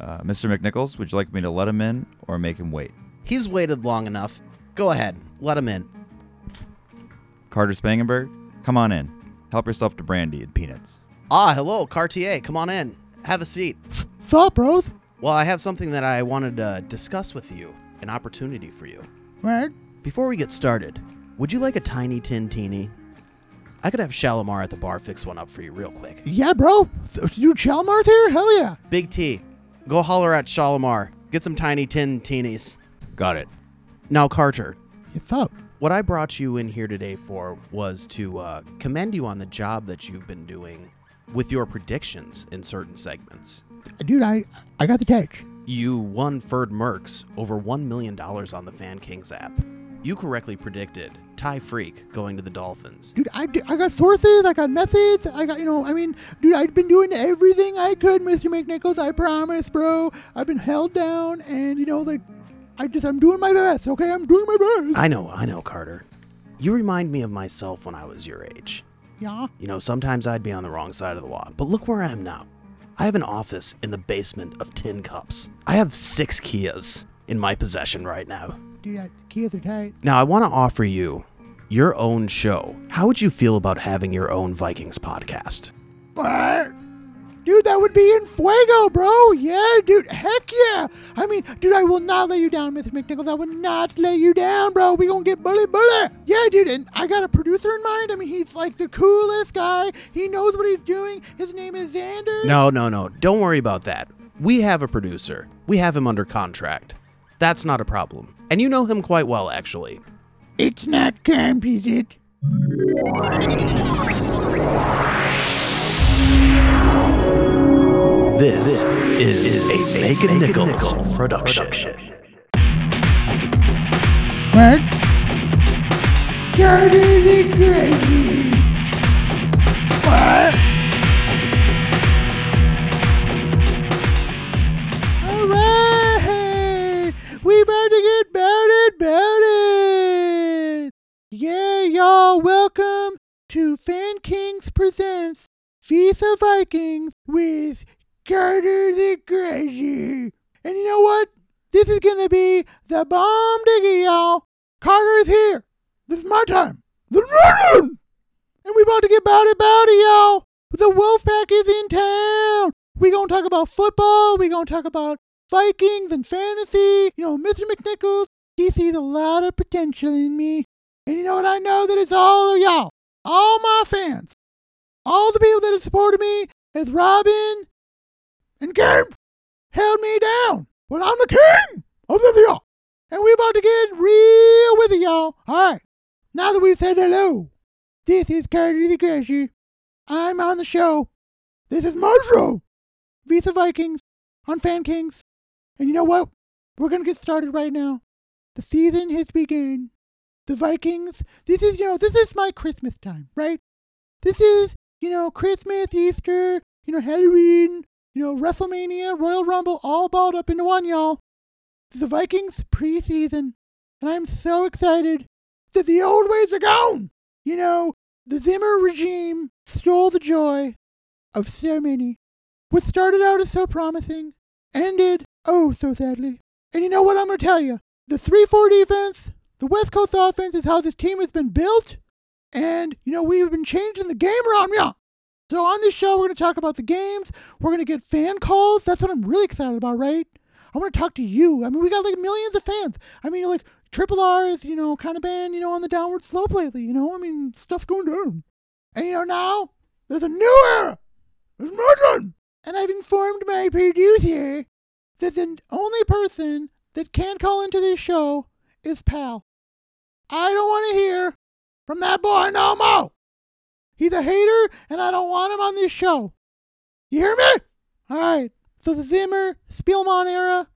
Uh, Mr. McNichols, would you like me to let him in or make him wait? He's waited long enough. Go ahead, let him in. Carter Spangenberg, come on in. Help yourself to brandy and peanuts. Ah, hello, Cartier. Come on in. Have a seat. Sup, bros? Well, I have something that I wanted to discuss with you. An opportunity for you. Right? Before we get started, would you like a tiny tin teeny? I could have Shalimar at the bar fix one up for you real quick. Yeah, bro. Th- You Chalmers here? Hell yeah. Big T, go holler at Shalimar. Get some tiny tin teenies. Got it. Now, Carter, What's up? what I brought you in here today for was to uh, commend you on the job that you've been doing with your predictions in certain segments. Dude, I I got the catch. You won Ferd Mercs over $1 million on the Fan Kings app. You correctly predicted Ty Freak going to the Dolphins. Dude, I, I got sources, I got methods, I got, you know, I mean, dude, I've been doing everything I could, Mr. McNichols, I promise, bro. I've been held down, and, you know, like, I just, I'm doing my best, okay? I'm doing my best. I know, I know, Carter. You remind me of myself when I was your age. yeah? You know, sometimes I'd be on the wrong side of the law, but look where I am now. I have an office in the basement of tin cups. I have six Kias in my possession right now. Dude, I, the kids are tight. Now, I want to offer you your own show. How would you feel about having your own Vikings podcast? What? Dude, that would be in fuego, bro. Yeah, dude. Heck yeah. I mean, dude, I will not let you down, Mr. McNichols. I will not let you down, bro. We gonna get bully bully. Yeah, dude. And I got a producer in mind. I mean, he's like the coolest guy. He knows what he's doing. His name is Xander. No, no, no. Don't worry about that. We have a producer. We have him under contract. That's not a problem. And you know him quite well, actually. It's not camp, is it? This, is, a Make a Nichols production. What? Dirty the crazy. What? Bouted, bouted! Yeah, y'all, welcome to Fan Kings Presents Visa Vikings with Carter the Crazy. And you know what? This is gonna be the bomb diggy, y'all. Carter's here. This is my time. The is. And we about to get bowdy bowdy, y'all. The Wolfpack is in town. We gonna talk about football. We gonna talk about Vikings and fantasy. You know, Mr. McNichols, he sees a lot of potential in me. And you know what? I know that it's all of y'all, all my fans, all the people that have supported me as Robin and Kemp held me down. But I'm the king of the y'all. And we're about to get real with it, y'all. All right. Now that we've said hello, this is Carter the Crasher. I'm on the show. This is my. Visa Vikings on Fan Kings. And you know what? We're going to get started right now. The season has begun. The Vikings, this is, you know, this is my Christmas time, right? This is, you know, Christmas, Easter, you know, Halloween, you know, WrestleMania, Royal Rumble, all balled up into one, y'all. The Vikings preseason, and I'm so excited that the old ways are gone. You know, the Zimmer regime stole the joy of so many. What started out as so promising ended, oh, so sadly. And you know what I'm going to tell you? The 3 4 defense, the West Coast offense is how this team has been built. And, you know, we've been changing the game around, yeah. So on this show, we're going to talk about the games. We're going to get fan calls. That's what I'm really excited about, right? I want to talk to you. I mean, we got like millions of fans. I mean, like Triple R is, you know, kind of been, you know, on the downward slope lately. You know, I mean, stuff's going down. And you know, now there's a new era. There's my turn. And I've informed my producer that the only person that can't call into this show is Pal. I don't want to hear from that boy no more. He's a hater, and I don't want him on this show. You hear me? All right. So the Zimmer Spielman era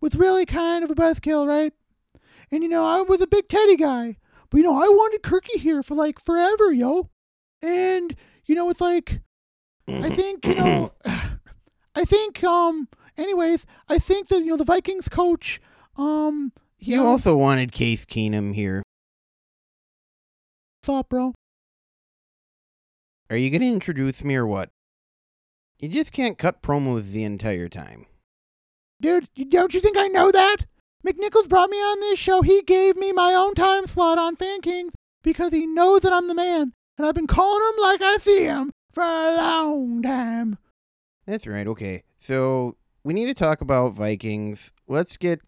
was really kind of a buzzkill, right? And you know, I was a big Teddy guy, but you know, I wanted Kirky here for like forever, yo. And you know, it's like I think you know, I think um. Anyways, I think that you know the Vikings coach um. he You also wanted Case Keenum here. thought, bro. Are you going to introduce me or what? You just can't cut promos the entire time. Dude, don't you think I know that? McNichols brought me on this show. He gave me my own time slot on Fan Kings because he knows that I'm the man. And I've been calling him like I see him for a long time. That's right. Okay. So we need to talk about Vikings. Let's get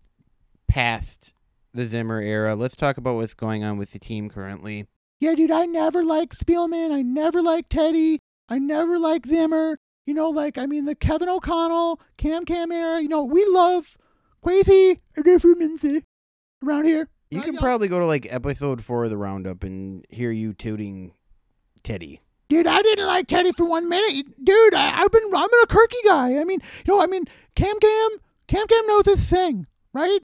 past the Zimmer era. Let's talk about what's going on with the team currently. Yeah, dude, I never liked Spielman. I never liked Teddy. I never liked Zimmer. You know, like, I mean, the Kevin O'Connell, Cam Cam era, you know, we love Quasi Difference around here. You can probably go to like episode four of the Roundup and hear you tooting Teddy. Dude, I didn't like Teddy for one minute. Dude, I, I've been, I'm a Kirky guy. I mean, you know, I mean, Cam Cam, Cam Cam knows his thing, right?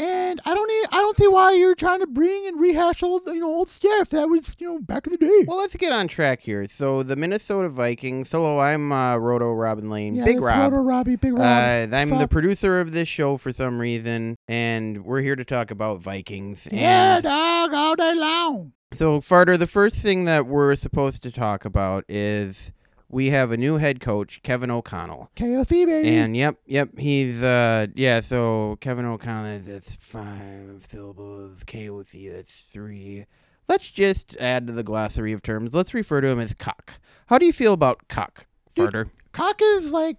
And I don't need, I don't see why you're trying to bring and rehash old, you know, old stuff that was, you know, back in the day. Well, let's get on track here. So the Minnesota Vikings. Hello, I'm uh, Roto Robin Lane. yeah, Big Rob. Roto Robbie, Big Rob. Uh, I'm the producer of this show for some reason, and we're here to talk about Vikings. yeah, dog, all day long. So, Farter, the first thing that we're supposed to talk about is we have a new head coach, Kevin O'Connell. KOC, baby. And yep, yep, he's uh yeah, so Kevin O'Connell that's five syllables, KOC that's three. Let's just add to the glossary of terms. Let's refer to him as cock. How do you feel about cock, Dude. Farter? Cock is like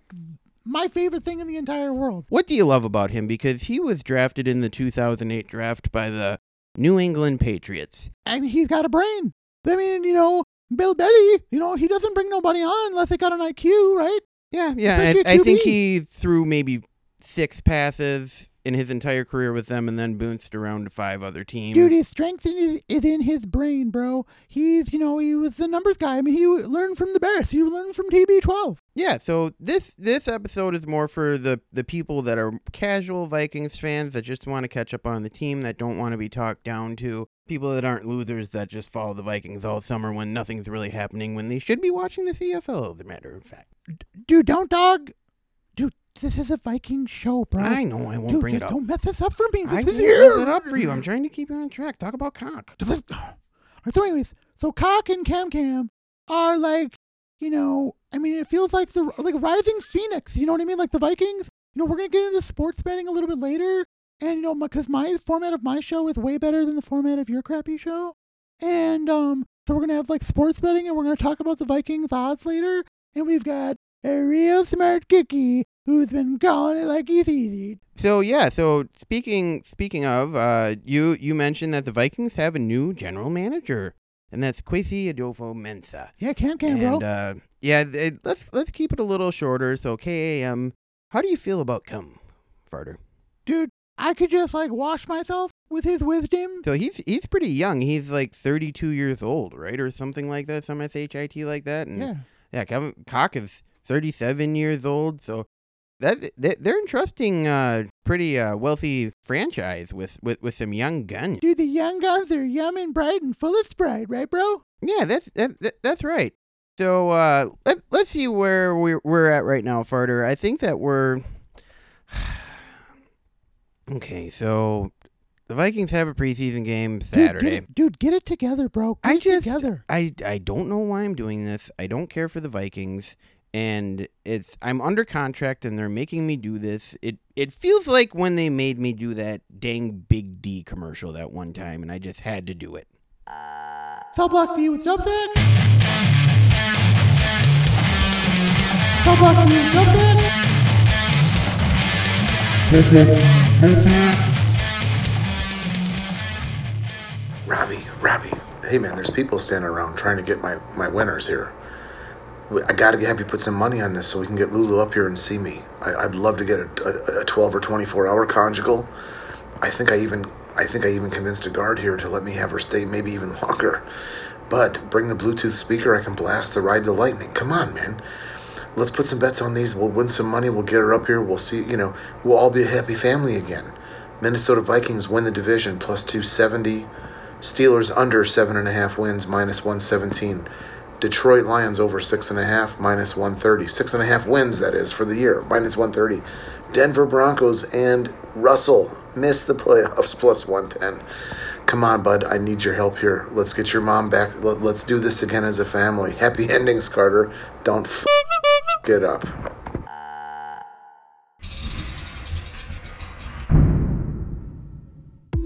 my favorite thing in the entire world. What do you love about him? Because he was drafted in the 2008 draft by the New England Patriots. And he's got a brain. I mean, you know, Bill Belly, you know, he doesn't bring nobody on unless they got an IQ, right? Yeah, yeah. I, I think he threw maybe six passes in his entire career with them and then bounced around to five other teams. Dude, his strength is, is in his brain, bro. He's, you know, he was the numbers guy. I mean, he learned from the best. He learned from TB12. Yeah, so this this episode is more for the the people that are casual Vikings fans that just want to catch up on the team that don't want to be talked down to. People that aren't losers that just follow the Vikings all summer when nothing's really happening when they should be watching the CFL, as a matter of fact. Dude, don't dog. This is a Viking show, bro. I know I won't Dude, bring it up. don't mess this up for me. This I is here. mess it up for you. I'm trying to keep you on track. Talk about cock. So So, anyways, so Cock and Cam Cam are like, you know, I mean, it feels like the like rising phoenix. You know what I mean? Like the Vikings. You know, we're gonna get into sports betting a little bit later, and you know, because my format of my show is way better than the format of your crappy show, and um, so we're gonna have like sports betting, and we're gonna talk about the Vikings odds later, and we've got a real smart cookie who's been calling it like he's easy. So yeah, so speaking speaking of, uh, you you mentioned that the Vikings have a new general manager, and that's Kwesi Adofo-Mensah. Yeah, Cam Cam, bro. and uh, yeah, th- let's let's keep it a little shorter. So KAM, how do you feel about cum, Farter? Dude, I could just like wash myself with his wisdom. So he's he's pretty young. He's like 32 years old, right, or something like that, some shit like that. And Yeah. yeah, Kevin Cock is 37 years old. So that they- they're entrusting uh pretty uh wealthy franchise with with with some young guns. Dude, the young guns are young and bright and full of sprite, right, bro? Yeah, that's that, that, that's right. So uh, let let's see where we're we're at right now, Farter. I think that we're okay. So the Vikings have a preseason game Dude, Saturday. Get it, dude, get it together, bro. Get I it just together. I I don't know why I'm doing this. I don't care for the Vikings. And it's I'm under contract and they're making me do this. It it feels like when they made me do that dang Big D commercial that one time and I just had to do it. Cell block D with jump sack. Cell block D with jump sack. Robbie, Robbie, hey man, there's people standing around trying to get my, my winners here. I gotta have you put some money on this so we can get Lulu up here and see me. I, I'd love to get a, a, a 12 or 24 hour conjugal. I think I even I think I even convinced a guard here to let me have her stay maybe even longer. But bring the Bluetooth speaker, I can blast the ride to lightning. Come on, man. Let's put some bets on these. We'll win some money. We'll get her up here. We'll see. You know, we'll all be a happy family again. Minnesota Vikings win the division plus 270. Steelers under seven and a half wins minus 117. Detroit Lions over six and a half, minus 130. Six and a half wins, that is, for the year, minus 130. Denver Broncos and Russell miss the playoffs, plus 110. Come on, bud, I need your help here. Let's get your mom back. Let's do this again as a family. Happy endings, Carter. Don't f it up.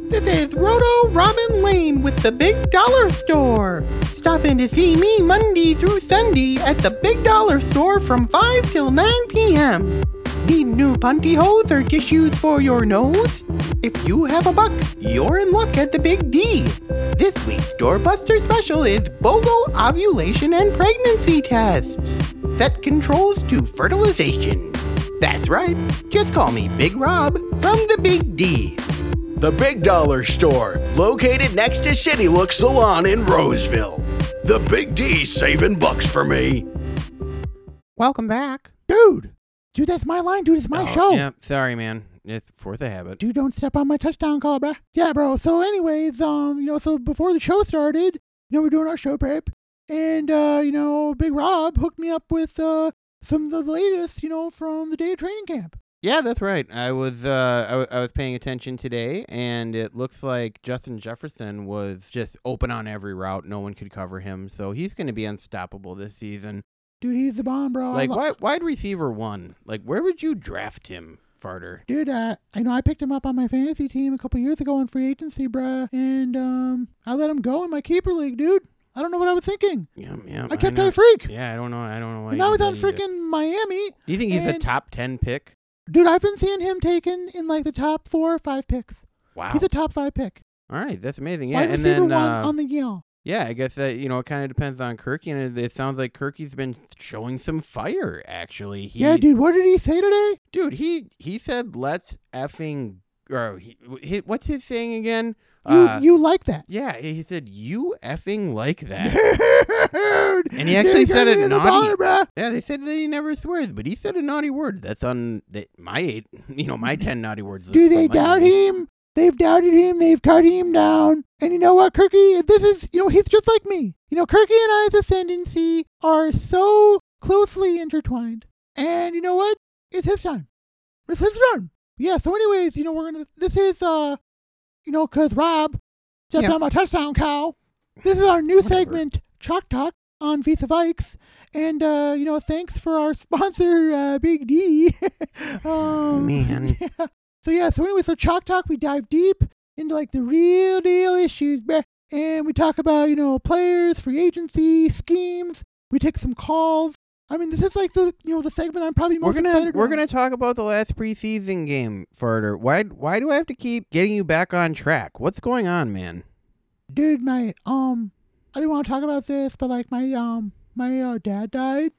This is Roto Robin Lane with the Big Dollar Store. Stop in to see me Monday through Sunday at the Big Dollar Store from 5 till 9 p.m. Need new punty hose or tissues for your nose? If you have a buck, you're in luck at the Big D. This week's doorbuster special is BOGO ovulation and pregnancy tests. Set controls to fertilization. That's right, just call me Big Rob from the Big D. The Big Dollar Store, located next to City Look Salon in Roseville. The Big D saving bucks for me. Welcome back. Dude, dude, that's my line, dude. It's my Oh, show. Yeah, sorry, man. It's fourth of habit. Dude, don't step on my touchdown call, bruh. Yeah, bro. So, anyways, um, you know, so before the show started, you know, we're doing our show prep, and uh, you know, Big Rob hooked me up with uh some of the latest, you know, from the day of training camp. Yeah, that's right. I was uh, I, w- I was paying attention today, and it looks like Justin Jefferson was just open on every route. No one could cover him, so he's going to be unstoppable this season. Dude, he's the bomb, bro. Like wide wide receiver one. Like where would you draft him, Farter? Dude, uh, I know I picked him up on my fantasy team a couple years ago in free agency, bruh, and um, I let him go in my keeper league, dude. I don't know what I was thinking. Yeah, yeah. I kept know. a freak. Yeah, I don't know. I don't know why. And now he's on freaking Miami. Do you think he's a top ten pick? Dude, I've been seeing him taken in like the top four or five picks. Wow. He's a top five pick. All right, that's amazing. Yeah, Wide and receiver then one uh, on the Yale. Yeah, I guess that you know it kind of depends on Kirky, and it, it sounds like Kirky's been showing some fire. Actually, he, Yeah, dude, what did he say today? dude, he he said let's effing or he, he, what's his saying again? You uh, you like that? yeah, he said you effing like that. Dude, And he actually said it naughty. bruh. yeah, they said that he never swears, but he said a naughty word. That's on the, my eight, you know, my ten naughty words. Do they doubt name. him? They've doubted him. They've cut him down. And you know what, Kirky? This is, you know, he's just like me. You know, Kirky and I's ascendancy are so closely intertwined. And you know what? It's his time. It's his turn. Yeah, so anyways, you know, we're going to, this is, uh, you know, because Rob stepped Yeah. on my touchdown cow. This is our new Whatever. segment, Chalk Talk, on Vis-à-Vikes. And, uh, you know, thanks for our sponsor, uh, Big D. um, Man. yeah. So, yeah, so anyway, so Chalk Talk, we dive deep into, like, the real deal issues. And we talk about, you know, players, free agency, schemes. We take some calls. I mean, this is like the, you know, the segment I'm probably most We're gonna excited we're about. gonna talk about the last preseason game, Farter. Why why do I have to keep getting you back on track? What's going on, man? dude my um i didn't want to talk about this but like my um my uh, dad died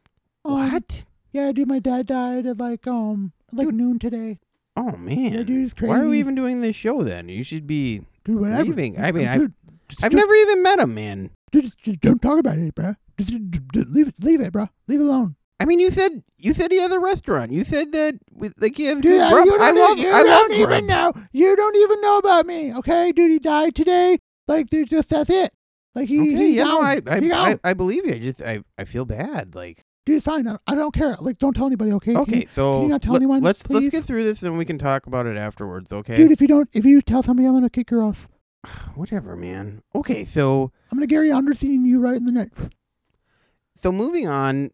um, what? yeah dude my dad died at like um like noon today Oh man. yeah dude it's crazy Why are we even doing this show then? You should be. dude whatever leaving? I mean, I- dude, just, I've just, never even met him, man. Just, just don't talk about it bro just, just, leave it leave it bro leave it alone I mean, you said you said he has a restaurant. You said that with like he has dude good grub. you I love you I love don't grub. even know you don't even know about me okay dude he died today like dude just that's it like he, Okay, he yeah, no. I I. I I believe you. I just I I feel bad. Like dude it's fine I, I don't care like don't tell anybody okay Can okay, you- so you not tell let- anyone, let's let's get through this and we can talk about it afterwards. Okay, dude if you don't if you tell somebody i'm gonna kick your ass whatever, man. Okay, so I'm gonna Gary Anderson you right in the neck. so moving on.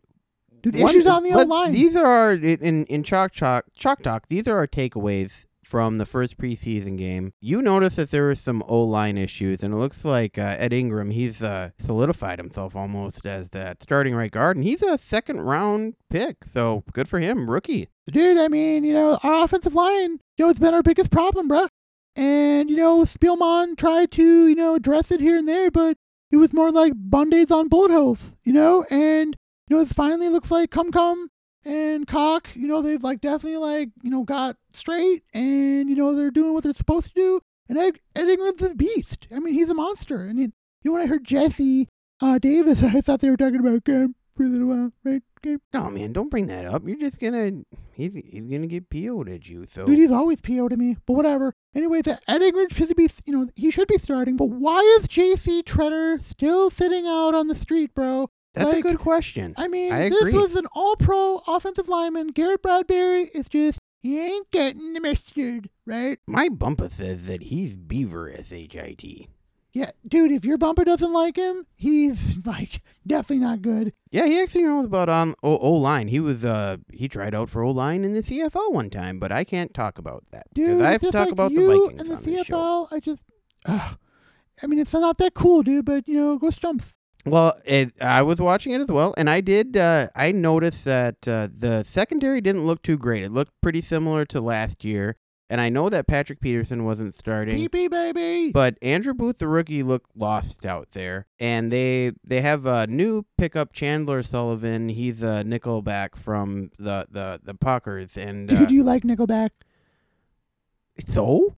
Dude, One- issues on the let- line. These are our in in chalk chalk chalk talk. These are our takeaways from the first preseason game. You notice that there were some O line issues, and it looks like uh, Ed Ingram he's uh, solidified himself almost as that starting right guard, and he's a second round pick. So good for him, rookie. Dude, I mean, you know, our offensive line, you know, it's been our biggest problem, bruh. And, you know, Spielman tried to, you know, address it here and there, but it was more like band-aids on bullet holes, you know? And, you know, it finally looks like Come Come and Cock, you know, they've like definitely like, you know, got straight and, you know, they're doing what they're supposed to do. And Ed, Ed Ingram's a beast. I mean, he's a monster. And, you know, when I heard Jesse uh, Davis, I thought they were talking about Cam for a little while, right? Cam? Oh man, don't bring that up. You're just gonna he's he's gonna get PO'd at you. So Dude, he's always PO'd at me, but whatever. Anyway, the Ingram should be, you know, he should be starting. But why is J.C. Tretter still sitting out on the street, bro? that's a good question. I mean, I this was an All-Pro offensive lineman. Garrett Bradbury is just he ain't getting the mustard, right? My bumper says that he's Beaver S H I T. Yeah, dude, if your bumper doesn't like him, he's like definitely not good. Yeah, he actually knows about on O O line. He was uh he tried out for O line in the CFL one time, but I can't talk about that because Dude, I have to talk like about the Vikings and the on this show. CFL. I just uh, I mean, it's not that cool, dude. But you know, go Stumps. Well, it, I was watching it as well, and I did. Uh, I noticed that uh, the secondary didn't look too great. It looked pretty similar to last year, and I know that Patrick Peterson wasn't starting. Pee pee baby. But Andrew Booth, the rookie, looked lost out there, and they they have a new pickup, Chandon Sullivan. He's a nickelback from the the the Puckers, and uh, Dude, do you like Nickelback? so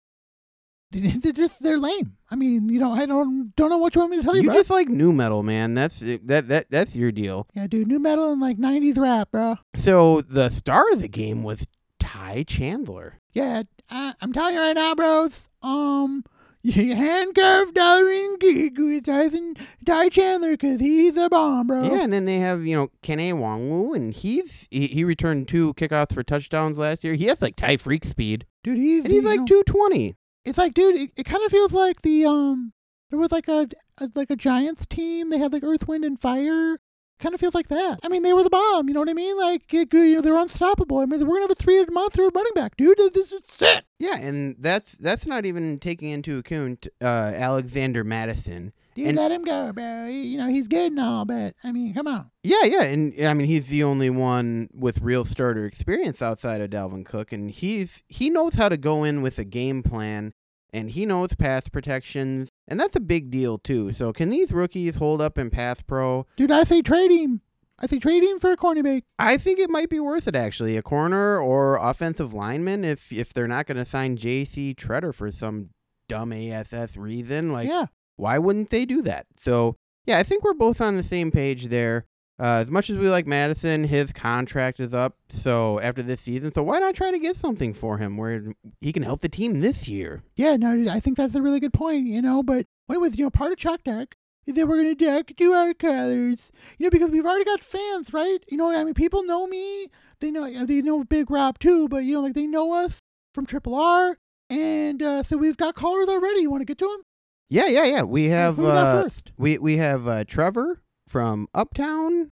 They're just they're lame. I mean, you know, I don't don't know what you want me to tell you, you bro. just like new metal, man. That's that that that's your deal. yeah, dude, new metal and like '90s rap, bro. So the star of the game was Ty Chandler. Yeah, I, I'm telling you right now, bros. Um, you handcuff Darwin Geek with Tyson Ty Chandler because he's a bomb, bro. Yeah, and then they have you know Kene Nwangwu, and he's he, he returned two kickoffs for touchdowns last year. He has like Ty freak speed, dude, he's and he's like two twenty. It's like, dude, it, it kind of feels like the um, there was like a, a like a Giants team. They had like Earth, Wind, and Fire. Kind of feels like that. I mean, they were the bomb. You know what I mean? Like, you know, they were unstoppable. I mean, we're gonna have a three-headed monster running back, dude. This is it. Yeah, and that's that's not even taking into account uh, Alexander Mattison. Dude, And- let him go, bro. He- You know, he's good and all, but I mean, come on. Yeah, yeah, and I mean he's the only one with real starter experience outside of Dalvin Cook, and he's he knows how to go in with a game plan, and he knows pass protections, and that's a big deal too. So can these rookies hold up in pass pro? Dude, I say trade him. I say trade him for a cornerback. I think it might be worth it actually, a corner or offensive lineman if if they're not going to sign J.C. Tretter for some dumb ASS reason. Like, yeah. why wouldn't they do that? So yeah, I think we're both on the same page there. Uh, as much as we like Mattison, his contract is up. So after this season, so why not try to get something for him where he can help the team this year? Yeah, no, I think that's a really good point, you know, but what was, you know, part of Chalk Deck is that we're going to deck to our colors, you know, because we've already got fans, right? You know, I mean, people know me. They know, they know Big Rob too, but, you know, like they know us from Triple R. And uh, so we've got callers already. You want to get to them? Yeah, yeah, yeah. We have uh, first? we we have uh, Trevor from Uptown.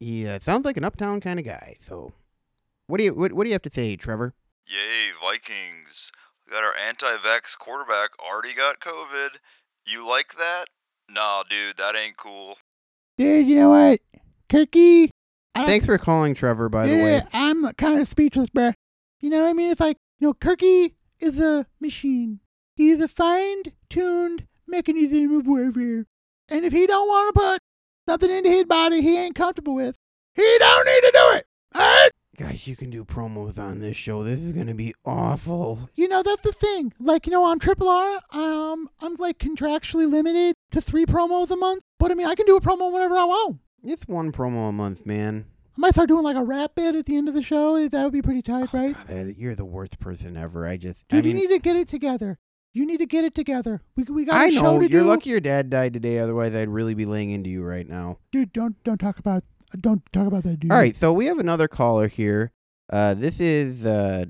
He uh, sounds like an Uptown kind of guy. So, what do you what, what do you have to say, Trevor? Yay, Vikings. We got our anti vax quarterback already got COVID. You like that? Nah, dude, that ain't cool. Dude, you know what? Kirky. I Thanks for calling, Trevor. By the way, I'm kind of speechless, bro. You know what I mean? It's like, you know, Kirky is a machine. He's a fine-tuned mechanism of warfare. And if he don't want to put something into his body he ain't comfortable with, he don't need to do it. Alright? guys, you can do promos on this show. This is gonna be awful. You know, that's the thing. Like, you know, on Triple R, um, I'm like contractually limited to three promos a month. But I mean, I can do a promo whenever I want. It's one promo a month, man. I might start doing like a rap bit at the end of the show. That would be pretty tight, right? God, you're the worst person ever. I just, Dude, I mean, you need to get it together. You need to get it together. We we got a I show you. I know to you're do. lucky your dad died today. Otherwise, I'd really be laying into you right now. Dude, don't don't talk about don't talk about that, dude. All right, so we have another caller here. Uh, this is uh,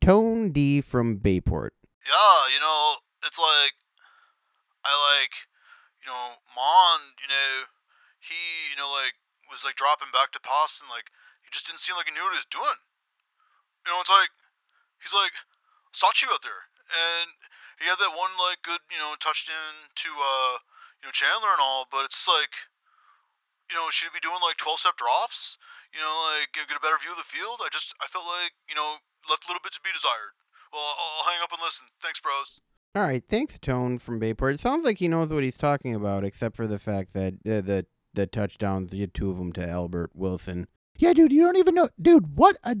Tone D from Bayport. Yeah, you know, it's like I like, you know, Mon, you know, he, you know, like was like dropping back to pass and like he just didn't seem like he knew what he was doing. You know, it's like he's like sought you out there, and he had that one like good, you know, touched in to uh, you know, Chandler and all, but it's like, you know, should he be doing like twelve step drops? You know, like you know, get a better view of the field. I just I felt like you know left a little bit to be desired. Well, I'll, I'll hang up and listen. Thanks, bros. All right, thanks, Tone from Bayport. It sounds like he knows what he's talking about, except for the fact that uh, the the touchdowns, the two of them to Albert Wilson. Yeah, dude, you don't even know, dude. What a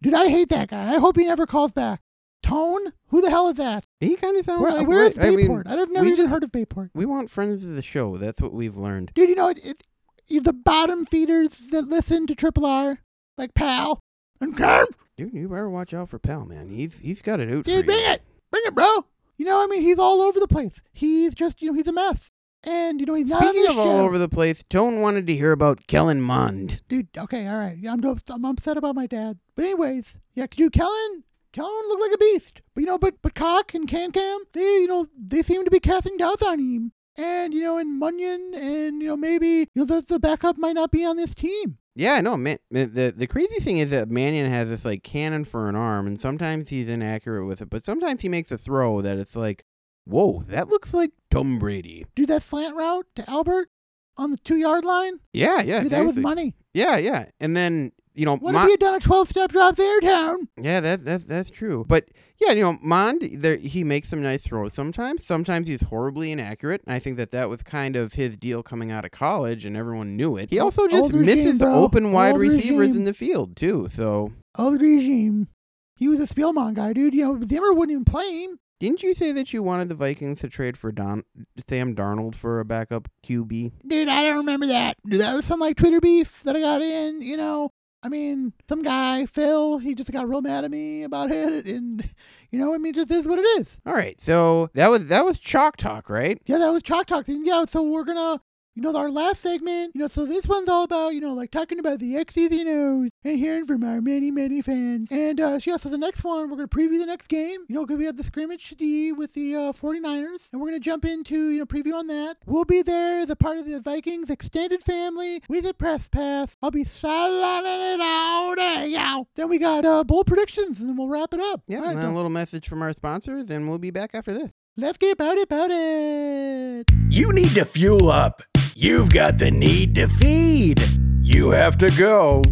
dude. I hate that guy. I hope he never calls back. Tone, who the hell is that? He kind of sounds Where, like where is right- I mean, Bayport? I have never even just- heard of Bayport. we want friends of the show. That's what we've learned. Dude, you know it, it, it- the bottom feeders that listen to Triple R, like Pal and Kerm. Dude, you better watch out for Pal, man. He's he's got it out Dude, bring it, bring it, bro. You know, I mean, he's all over the place. He's just, you know, he's a mess. And you know, he's not Speaking of all over the place, Tone wanted to hear about Kellen Mond. Dude, okay, all right. Yeah, I'm, I'm upset about my dad. But anyways, yeah, dude, Kellen, Kellen looked like a beast. But you know, but but Cock and Can Cam, they you know they seem to be casting doubts on him. And you know, and Munyon, and you know maybe you know the the backup might not be on this team. Yeah, no, man. The the crazy thing is that Mannion has this like cannon for an arm, and sometimes he's inaccurate with it, but sometimes he makes a throw that it's like, Whoa, that looks like Tom Brady. Do that slant route to Albert on the two yard line. Yeah, yeah, Dude, that seriously. money. Yeah, yeah. And then, you know, What Mon- if he had done a 12 step drop there, town? yeah, that, that that's true. But yeah, you know, Mond, there, he makes some nice throws sometimes. Sometimes he's horribly inaccurate. And I think that that was kind of his deal coming out of college, and everyone knew it. He also just old misses regime, bro. open wide Old receivers regime. in the field too. So Old regime. He was a Spielman guy, dude. You know, Zimmer wouldn't even play him. Didn't you say that you wanted the Vikings to trade for Don Sam Darnold for a backup QB? Dude, I don't remember that. Dude, that was some like Twitter beef that I got in, you know. I mean, some guy, Phil, he just got real mad at me about it and you know, I mean just is what it is. All right, so that was that was chalk talk, right? Yeah, that was Chalk Talk. And yeah, so we're gonna you know, our last segment, you know, so this one's all about, you know, like talking about the X's and O's and hearing from our many, many fans. And, uh, so yeah, so the next one, we're going to preview the next game, you know, because we have the scrimmage D with the uh, 49ers. And we're going to jump into, you know, preview on that. We'll be there as a part of the Vikings extended family with a press pass. I'll be selling it out. day. Then we got uh, bold predictions, and then we'll wrap it up. Yeah, All right, and then so a little message from our sponsors, and we'll be back after this. let's get about it, about it. You need to fuel up. You've got the need to feed. You have to go.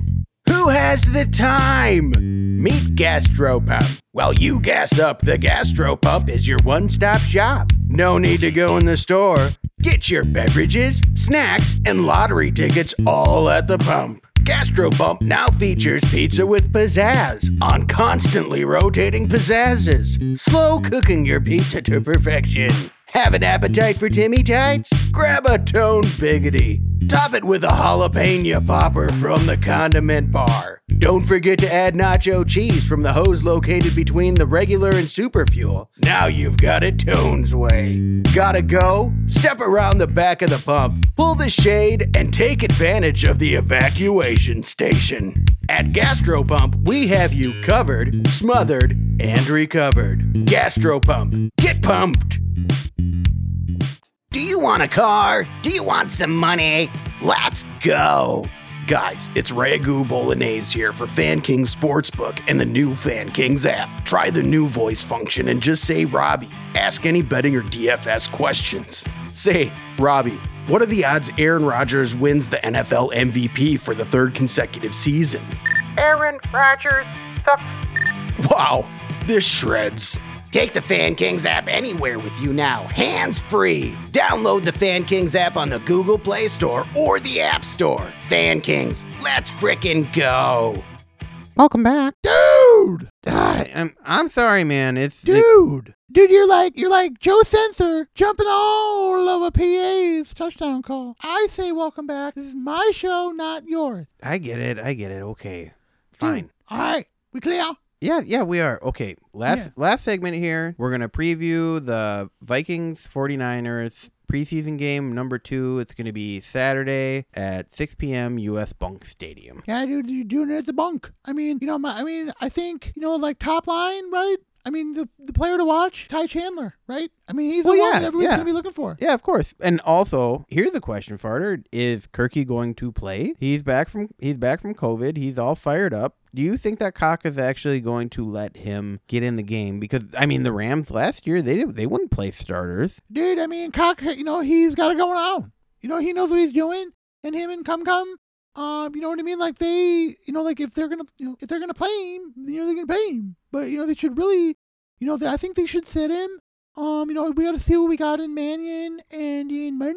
Who has the time? Meet Gastropump. While you gas up, the Gastropump is your one stop shop. No need to go in the store. Get your beverages, snacks, and lottery tickets all at the pump. Gastropump now features pizza with pizzazz on constantly rotating pizzazzes, slow cooking your pizza to perfection. Have an appetite for Timmy Tights? Grab a Tone Biggity. Top it with a jalapeno popper from the condiment bar. Don't forget to add nacho cheese from the hose located between the regular and super fuel. Now you've got it Tone's way. Gotta go? Step around the back of the pump, pull the shade, and take advantage of the evacuation station. At Gastropump, we have you covered, smothered, and recovered. Gastropump. Get pumped! Do you want a car? Do you want some money? Let's go! Guys, it's Ragu Bolognese here for Fan King Sportsbook and the new Fan Kings app. Try the new voice function and just say Robbie. Ask any betting or DFS questions. Say, Robbie, what are the odds Aaron Rodgers wins the NFL MVP for the third consecutive season? Aaron Rodgers sucks. Wow, this shreds. Take the Fan Kings app anywhere with you now, hands free. Download the Fan Kings app on the Google Play Store or the App Store. Fan Kings, let's frickin' go. Welcome back, Dude! Ah, I'm I'm sorry, man. It's it- Dude! Dude, you're like you're like Joe Senser jumping all over PA's touchdown call. I say welcome back. This is my show, not yours. I get it. I get it. Okay, Dude, fine. All right. We clear? Yeah, yeah, we are. Okay, last Yeah. last segment here. We're gonna preview the Vikings 49ers preseason game number two. It's gonna be Saturday at 6 p.m. U.S. Bunk Stadium. Yeah, dude, you're doing it at the bunk. I mean, you know, my, I mean, I think, you know, like top line, right? I mean, the, the player to watch, Ty Chandler, right? I mean, he's the Well, one yeah, that everyone's yeah. going to be looking for. Yeah, of course. And also, here's the question, Farter: Is Kirky going to play? He's back from he's back from COVID. He's all fired up. Do you think that Cock is actually going to let him get in the game? Because I mean, the Rams last year they they wouldn't play starters. Dude, I mean, Cock, you know, he's got it going on. You know, he knows what he's doing. And him and Cum Cum, um, you know what I mean? Like they, you know, like if they're gonna, you know, if they're gonna play him, you know, they're gonna pay him. But you know, they should really, you know, I think they should sit him. Um, you know, we got to see what we got in Mannion and in Mund.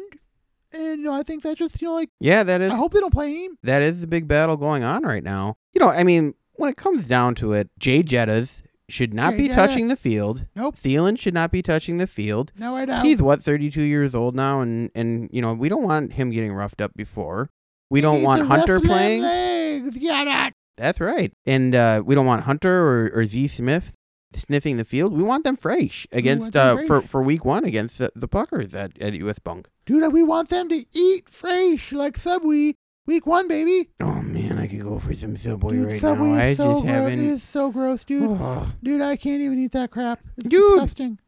And you know, I think that just, you know, like Yeah, that is I hope they don't play him. that is the big battle going on right now. You know, I mean, when it comes down to it, Jay Jettas should not Jay be Jetta. touching the field. Nope. Thielen should not be touching the field. No, I doubt. He's what, 32 years old now, and and you know we don't want him getting roughed up before. We don't He's want Hunter playing. Legs. Yeah, that. That's right. And uh, we don't want Hunter or, or Z Smith sniffing the field. We want them fresh against them uh, for fresh. for week one against the, the Puckers at, at US Bunk. Dude, we want them to eat fresh like Subway week one, baby. Oh man, I could go for some Subway Dude, right Subway now. I is so just gross. haven't. is so gross, dude. Oh. Dude, I can't even eat that crap. It's Dude. disgusting.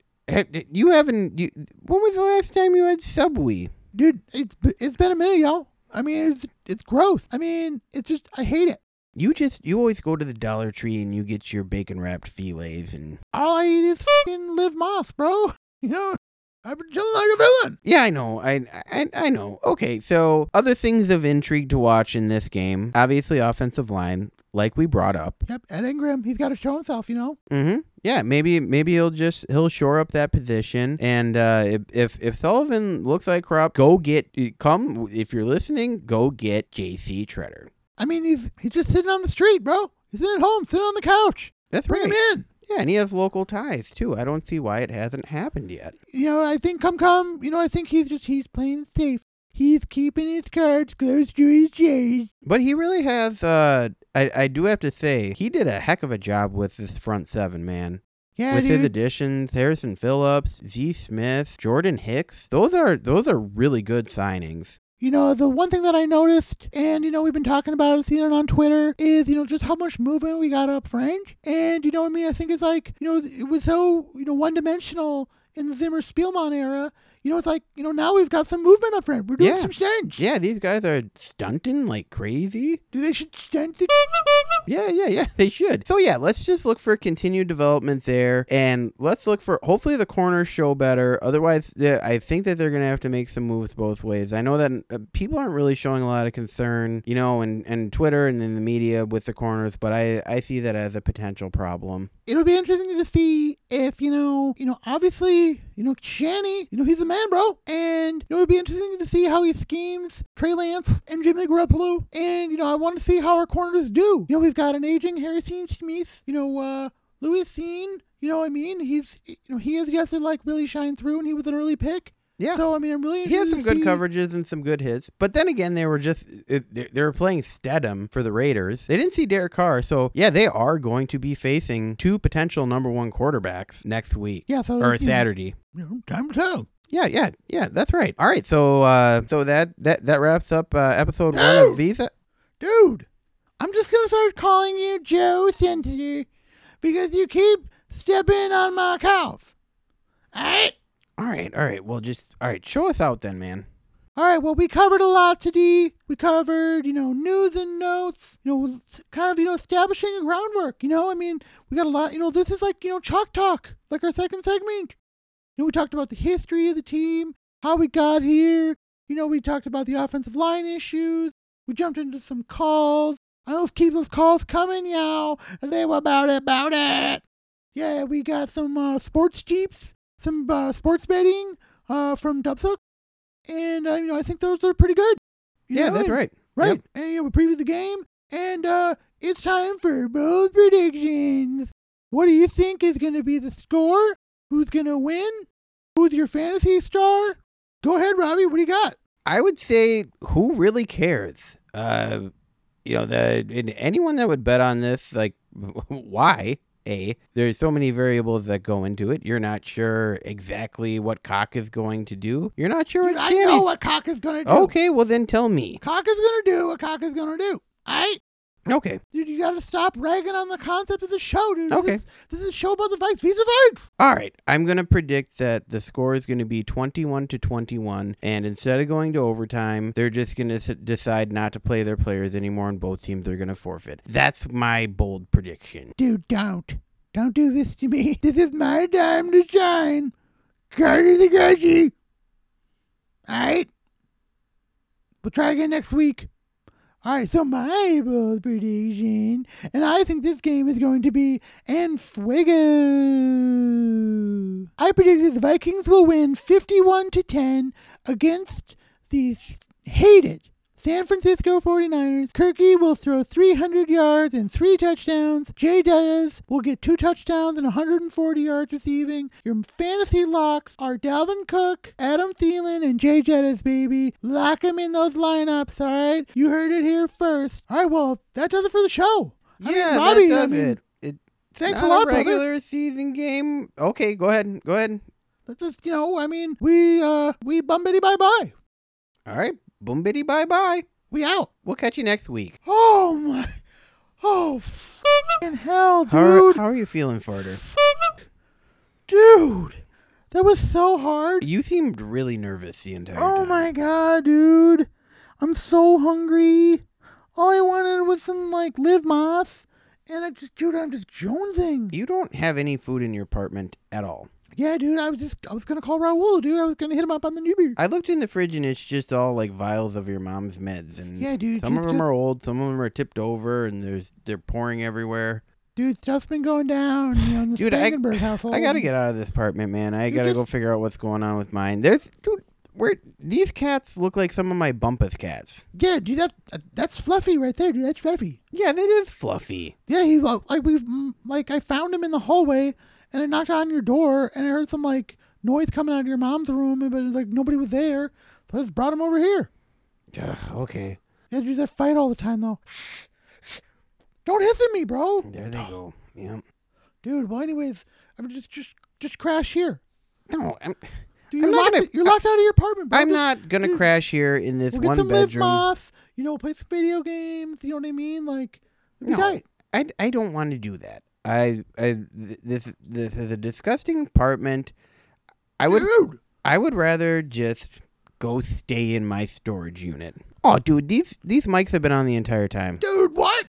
You haven't. You, when was the last time you had Subway? Dude, it's it's been a minute, yo. I mean, it's it's gross. I mean, it's just I hate it. You just you always go to the Dollar Tree and you get your bacon wrapped fillets and All I eat is fucking live moss, bro. You know, I've been chilling like a villain. Yeah, I know. I, I I know. Okay, so other things of intrigue to watch in this game. Obviously, offensive line, like we brought up. Yep, Ed Ingram, he's got to show himself, you know. Mm-hmm. Yeah, maybe maybe he'll just he'll shore up that position. And uh, if, if if Sullivan looks like crap, go get come if you're listening. Go get J.C. Tretter. I mean, he's he's just sitting on the street, bro. He's sitting at home, sitting on the couch. That's Bring right. him in. Yeah, and he has local ties too. I don't see why it hasn't happened yet. You know, I think come come, you know, I think he's just he's playing safe. He's keeping his cards close to his chest. But he really has. Uh, I I do have to say he did a heck of a job with this front seven, man. Yeah, with his additions, Harrison Phillips, Z Smith, Jordan Hicks. Those are those are really good signings. You know, the one thing that I noticed, and you know, we've been talking about it, seen it on Twitter, is you know just how much movement we got up front. And you know, what I mean, I think it's like you know, it was so you know one dimensional in the Zimmer Spielman era. You know, it's like you know now we've got some movement up front. We're doing Yeah. some stunts. Yeah, these guys are stunting like crazy. Do they should stunt the Yeah, yeah, yeah, they should. So yeah, let's just look for continued development there, and let's look for hopefully the corners show better. Otherwise, yeah, I think that they're gonna have to make some moves both ways. I know that uh, people aren't really showing a lot of concern, you know, and and Twitter and in the media with the corners, but I I see that as a potential problem. it'll be interesting to see if you know, you know, obviously, you know, Shanny, you know, he's a man, bro, and you know, it would be interesting to see how he schemes Trey Lance and Jimmy Garoppolo, and you know, I want to see how our corners do. You know, we've got an aging Harrison Smith, you know, uh, Lewis Cine, you know, what I mean, he's, you know, he has yet to like really shine through, and he was an early pick. Yeah. So I mean, I'm really He had some good see- coverages and some good hits, but then again, they were just it, they, were playing Stidham for the Raiders. They didn't see Derek Carr, so yeah, they are going to be facing two potential number one quarterbacks next week Yeah, so or Saturday. you know, time to tell. Yeah, yeah, yeah. That's right. All right, so uh, so that that that wraps up uh, episode one of Visa. Dude, I'm just gonna start calling you Joe Senator because you keep stepping on my cows. Alright? All right, all right. Well, just all right. Show us out then, man. Alright, well, we covered a lot today. We covered, you know, news and notes, you know, kind of, you know, establishing a groundwork, you know? I mean, we got a lot, you know, this is like, you know, Chalk Talk, like our second segment. You know, we talked about the history of the team, how we got here. You know, we talked about the offensive line issues. We jumped into some calls. I let's keep those calls coming, y'all. And they were about it, about it. Yeah, we got some uh, sports jeeps, some uh, sports betting uh, from Dubsac. And, uh, you know, I think those are pretty good. Yeah, know, that's and- right. Right. Yep. And you know, we previewed the game, and uh, it's time for both predictions. What do you think is going to be the score? Who's going to win? Who's your fantasy star? Go ahead, Robbie. What do you got? I would say who really cares? Uh, you know, the anyone that would bet on this, like, why? A, there's so many variables that go into it. You're not sure exactly what Cock is going to do. You're not sure what I Shanny- know what Cock is going to do. Okay, well then tell me. Cock is going to do what Cock is going to do. All right? Okay. Dude, you got to stop ragging on the concept of the show, dude. This Okay. Is, this is a show about the Vikes. Vis-à-Vikes. All right. I'm going to predict that the score is going to be 21 to 21 and instead of going to overtime, they're just going to decide not to play their players anymore and both teams are going to forfeit. That's my bold prediction. Dude, don't. Don't do this to me. This is my time to shine. Carter the Grudgy. Alright? We'll try again next week. Alright, so my bold prediction, and I think this game is going to be En Fuego. I predict that the Vikings will win 51 to 10 against the hated San Francisco 49ers. Kirky will throw 300 yards and three touchdowns. Jay Dettas will get two touchdowns and 140 yards receiving. Your fantasy locks are Dalvin Cook, Adam Thielen, and Jay Jettas, baby. Lock them in those lineups, all right? You heard it here first. All right, well, that does it for the show. I mean, yeah, Robbie, that I does mean, it. it. Thanks a lot, brother. regular season game. Okay, go ahead. Go ahead. Let's just, you know, I mean, we, uh, we bum bumbity bye bye. All right. Boom bitty bye bye. We out. We'll catch you next week. Oh, my. Oh, fucking hell, dude. How are, how are you feeling, Farter? Dude, that was so hard. You seemed really nervous the entire oh time. Oh my god, dude. I'm so hungry. All I wanted was some, like, live moss. And I just, dude, I'm just jonesing. You don't have any food in your apartment at all. Yeah, dude. I was just I was gonna call Raul, dude. I was gonna hit him up on the new beer. I looked in the fridge and it's just all like vials of your mom's meds, and Yeah, dude. some of them just- are old, some of them are tipped over, and there's they're pouring everywhere. Dude, stuff's been going down, you know, in the Dude, I- household. I gotta get out of this apartment, man. I You're gotta go figure out what's going on with mine. There's, dude, where these cats look like some of my Bumpus cats. Yeah, dude. That that's Fluffy right there, dude. That's Fluffy. Yeah, that is fluffy. Yeah, he like we've like I found him in the hallway, and I knocked on your door, and I heard some like noise coming out of your mom's room, but like nobody was there. So I just brought him over here. Ugh, okay, Yeah, dude, they fight all the time though. Don't hiss at me, bro. there they go. Yeah. Dude, well, anyways, I'm just just just crash here. No, I'm, Dude, I'm you're not locked. gonna- you're locked out of your apartment, bro. I'm Just- not gonna dude, crash here in this We'll get one some bedroom. moth. You know, play some video games. You know what I mean? Like, No, tight. I, I don't want to do that. I, I this this is a disgusting apartment. I would Dude. I would rather just go stay in my storage unit. Oh, dude, these these mics have been on the entire time. Dude, what?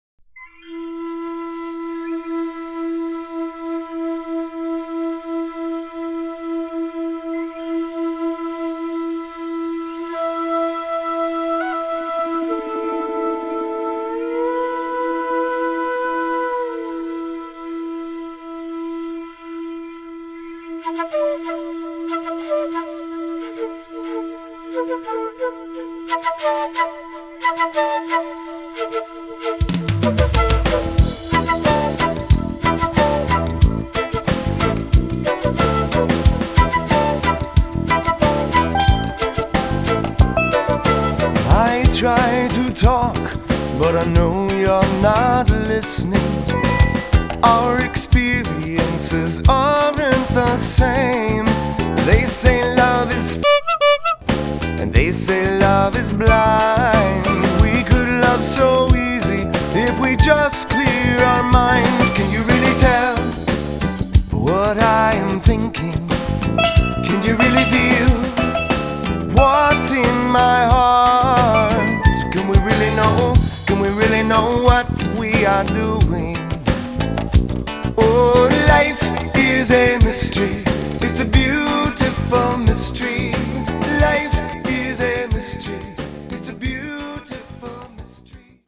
Try to talk, but I know you're not listening. Our experiences aren't the same. They say love is and they say love is blind so easy if we just clear our minds. Can you really tell what I am thinking? Can you really feel what's in my heart? Can we really know? Can we really know what we are doing? Oh, life is a